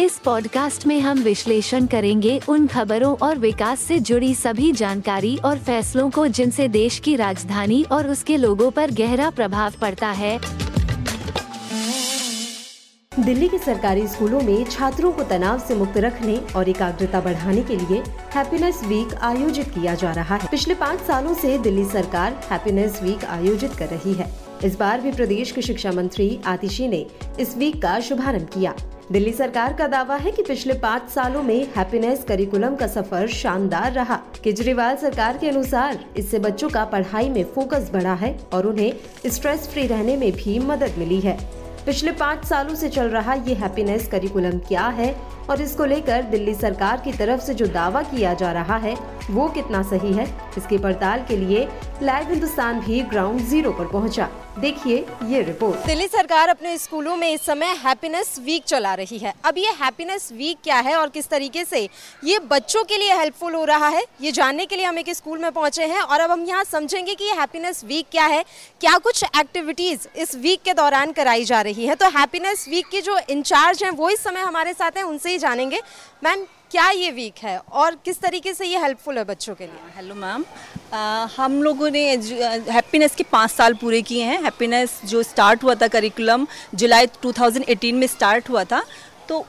इस पॉडकास्ट में हम विश्लेषण करेंगे उन खबरों और विकास से जुड़ी सभी जानकारी और फैसलों को जिनसे देश की राजधानी और उसके लोगों पर गहरा प्रभाव पड़ता है। दिल्ली के सरकारी स्कूलों में छात्रों को तनाव से मुक्त रखने और एकाग्रता बढ़ाने के लिए हैप्पीनेस वीक आयोजित किया जा रहा है। पिछले पाँच सालों से दिल्ली सरकार हैप्पीनेस वीक आयोजित कर रही है। इस बार भी प्रदेश के शिक्षा मंत्री आतिशी ने इस वीक का शुभारंभ किया। दिल्ली सरकार का दावा है कि पिछले पाँच सालों में हैप्पीनेस करिकुलम का सफ़र शानदार रहा। केजरीवाल सरकार के अनुसार इससे बच्चों का पढ़ाई में फोकस बढ़ा है और उन्हें स्ट्रेस फ्री रहने में भी मदद मिली है। पिछले पाँच सालों से चल रहा ये हैप्पीनेस करिकुलम क्या है और इसको लेकर दिल्ली सरकार की तरफ़ से जो दावा किया जा रहा है, वो कितना सही है? इसकी पड़ताल के लिए लाइव हिंदुस्तान भी ग्राउंड ज़ीरो पर पहुँचा। देखिए ये रिपोर्ट। दिल्ली सरकार अपने स्कूलों में इस समय हैप्पीनेस वीक चला रही है। अब ये हैप्पीनेस वीक क्या है और किस तरीके से ये बच्चों के लिए हेल्पफुल हो रहा है ये जानने के लिए हम एक स्कूल में पहुँचे हैं और अब हम यहाँ समझेंगे कि ये हैप्पीनेस वीक क्या है क्या कुछ एक्टिविटीज़ इस वीक के दौरान कराई जा रही है। तो हैप्पीनेस वीक के जो इंचार्ज हैं वो इस समय हमारे साथ हैं उनसे ही जानेंगे। मैम क्या ये वीक है और किस तरीके से ये हेल्पफुल है बच्चों के लिए? Hello ma'am. हम लोगों ने हैप्पीनेस के पाँच साल पूरे किए हैं। हैप्पीनेस जो स्टार्ट हुआ था करिकुलम जुलाई 2018 में स्टार्ट हुआ था। तो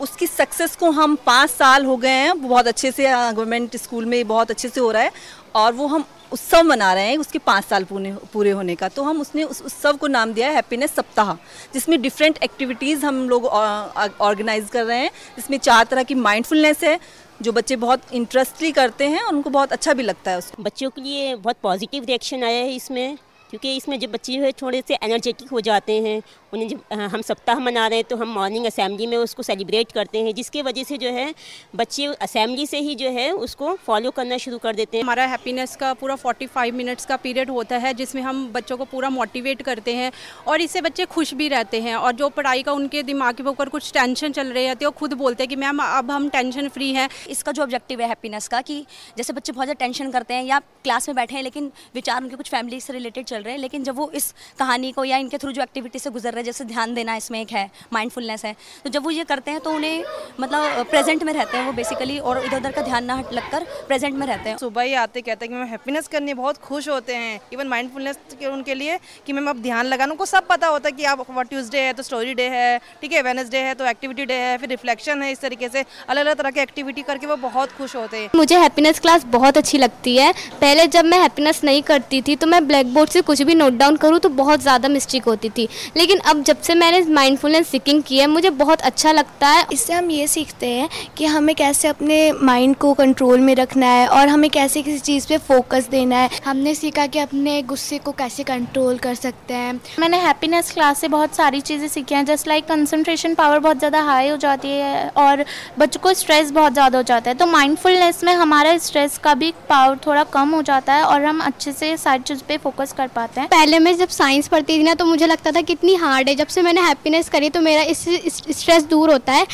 उसकी सक्सेस को हम पाँच साल हो गए हैं। बहुत अच्छे से गवर्नमेंट स्कूल में बहुत अच्छे से हो रहा है और वो हम उत्सव मना रहे हैं उसके पाँच साल पूरे पूरे होने का। तो हम उसने उस उत्सव को नाम दिया है हैप्पीनेस सप्ताह, जिसमें डिफरेंट एक्टिविटीज़ हम लोग ऑर्गेनाइज कर रहे हैं। जिसमें चार तरह की माइंडफुलनेस है। जो बच्चे बहुत इंटरेस्टली करते हैं, उनको बहुत अच्छा भी लगता है उसको। बच्चों के लिए बहुत पॉजिटिव रिएक्शन आया है इसमें। क्योंकि इसमें जब बच्चे जो है थोड़े से एनर्जेटिक हो जाते हैं उन्हें जब हम सप्ताह मना रहे हैं तो हम मॉर्निंग असेंबली में उसको सेलिब्रेट करते हैं जिसके वजह से जो है बच्चे असेंबली से ही जो है उसको फॉलो करना शुरू कर देते हैं। हमारा हैप्पीनेस का पूरा 45 मिनट्स का पीरियड होता है जिसमें हम बच्चों को पूरा मोटिवेट करते हैं और इससे बच्चे खुश भी रहते हैं और जो पढ़ाई का उनके दिमाग के ऊपर कुछ टेंशन चल रही है वो खुद बोलते हैं कि मैम अब हम टेंशन फ्री हैं। इसका जो ऑब्जेक्टिव है हैप्पीनेस का कि जैसे बच्चे बहुत ज़्यादा टेंशन करते हैं या क्लास में बैठे हैं लेकिन विचार उनके कुछ फैमिली से रिलेटेड चल रहे हैं, लेकिन जब वो इस कहानी को या इनके थ्रू जो एक्टिविटी से गुजर रहे हैं, जैसे ध्यान देना इसमें एक है माइंडफुलनेस है तो जब वो ये करते हैं तो उन्हें मतलब प्रेजेंट में रहते हैं वो बेसिकली और इधर उधर का ध्यान ना हट लगकर प्रेजेंट में रहते हैं। सुबह ही आते कहते हैं कि मैम हैप्पीनेस करनी बहुत खुश होते हैं। इवन माइंडफुलनेस के उनके लिए कि मैम अब ध्यान लगाना उनको सब पता होता है कि आप ट्यूजडे है तो स्टोरी डे है ठीक है वेनसडे है तो एक्टिविटी डे है फिर रिफ्लेक्शन है इस तरीके से अलग अलग तरह की एक्टिविटी करके वो बहुत खुश होते हैं। मुझे हैप्पीनेस क्लास बहुत अच्छी लगती है। पहले जब मैं हैप्पीनेस नहीं करती थी तो मैं ब्लैक बोर्ड से कुछ भी नोट डाउन करूँ तो बहुत ज़्यादा मिस्टेक होती थी। लेकिन अब जब से मैंने माइंडफुलनेस सीकिंग की है मुझे बहुत अच्छा लगता है। इससे हम ये सीखते हैं कि हमें कैसे अपने माइंड को कंट्रोल में रखना है और हमें कैसे किसी चीज़ पे फोकस देना है। हमने सीखा कि अपने गुस्से को कैसे कंट्रोल कर सकते हैं। मैंने हैप्पीनेस क्लास से बहुत सारी चीज़ें सीखी हैं जस्ट लाइक कंसनट्रेशन पावर बहुत ज़्यादा हाई हो जाती है और बच्चों को स्ट्रेस बहुत ज़्यादा हो जाता है। तो माइंडफुलनेस में हमारा स्ट्रेस का भी पावर थोड़ा कम हो जाता है और हम अच्छे से सारी चीज़ पर फोकस कर पाते हैं। पहले मैं जब साइंस पढ़ती थी ना तो मुझे लगता था कितनी हार्ड है। जब से मैंने हैप्पीनेस करी तो मेरा इससे स्ट्रेस दूर होता है।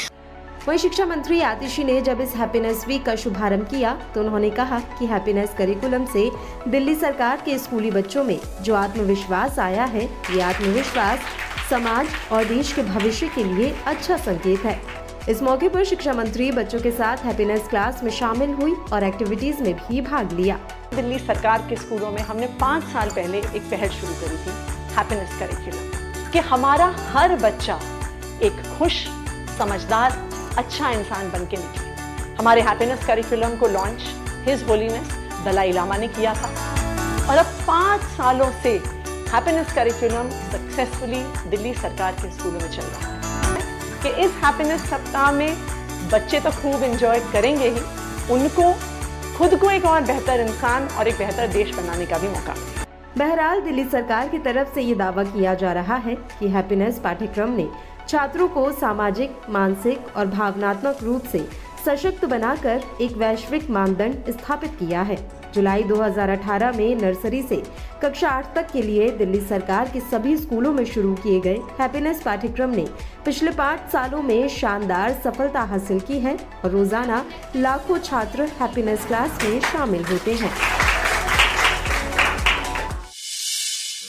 वही शिक्षा मंत्री आतिशी ने जब इस हैप्पीनेस वीक का शुभारंभ किया तो उन्होंने कहा कि हैप्पीनेस करिकुलम से दिल्ली सरकार के स्कूली बच्चों में जो आत्मविश्वास आया है, ये आत्मविश्वास समाज और देश के भविष्य के लिए अच्छा संकेत है। इस मौके पर शिक्षा मंत्री बच्चों के साथ हैप्पीनेस क्लास में शामिल हुई और एक्टिविटीज़ में भी भाग लिया। दिल्ली सरकार के स्कूलों में हमने पाँच साल पहले एक पहल शुरू करी थी, हैप्पीनेस करिकुलम, कि हमारा हर बच्चा एक खुश, समझदार अच्छा इंसान बन के निकले हमारे हैप्पीनेस करिकुलम को launch his holiness Dalai Lama ने किया था। और अब पाँच सालों से हैप्पीनेस करिकुलम सक्सेसफुली दिल्ली सरकार के स्कूलों में चल रहा है। कि इस हैप्पीनेस सप्ताह में बच्चे तो खूब एंजॉय करेंगे ही, उनको, खुद को एक और बेहतर इंसान और एक बेहतर देश बनाने का भी मौका। बहरहाल, दिल्ली सरकार की तरफ़ से ये दावा किया जा रहा है कि हैप्पीनेस पाठ्यक्रम ने छात्रों को सामाजिक, मानसिक और भावनात्मक रूप से सशक्त बनाकर एक वैश्विक मानदंड स्थापित किया है। जुलाई 2018 में नर्सरी से कक्षा आठ तक के लिए दिल्ली सरकार के सभी स्कूलों में शुरू किए गए हैप्पीनेस पाठ्यक्रम ने पिछले पाँच सालों में शानदार सफलता हासिल की है और रोज़ाना लाखों छात्र हैप्पीनेस क्लास में शामिल होते हैं।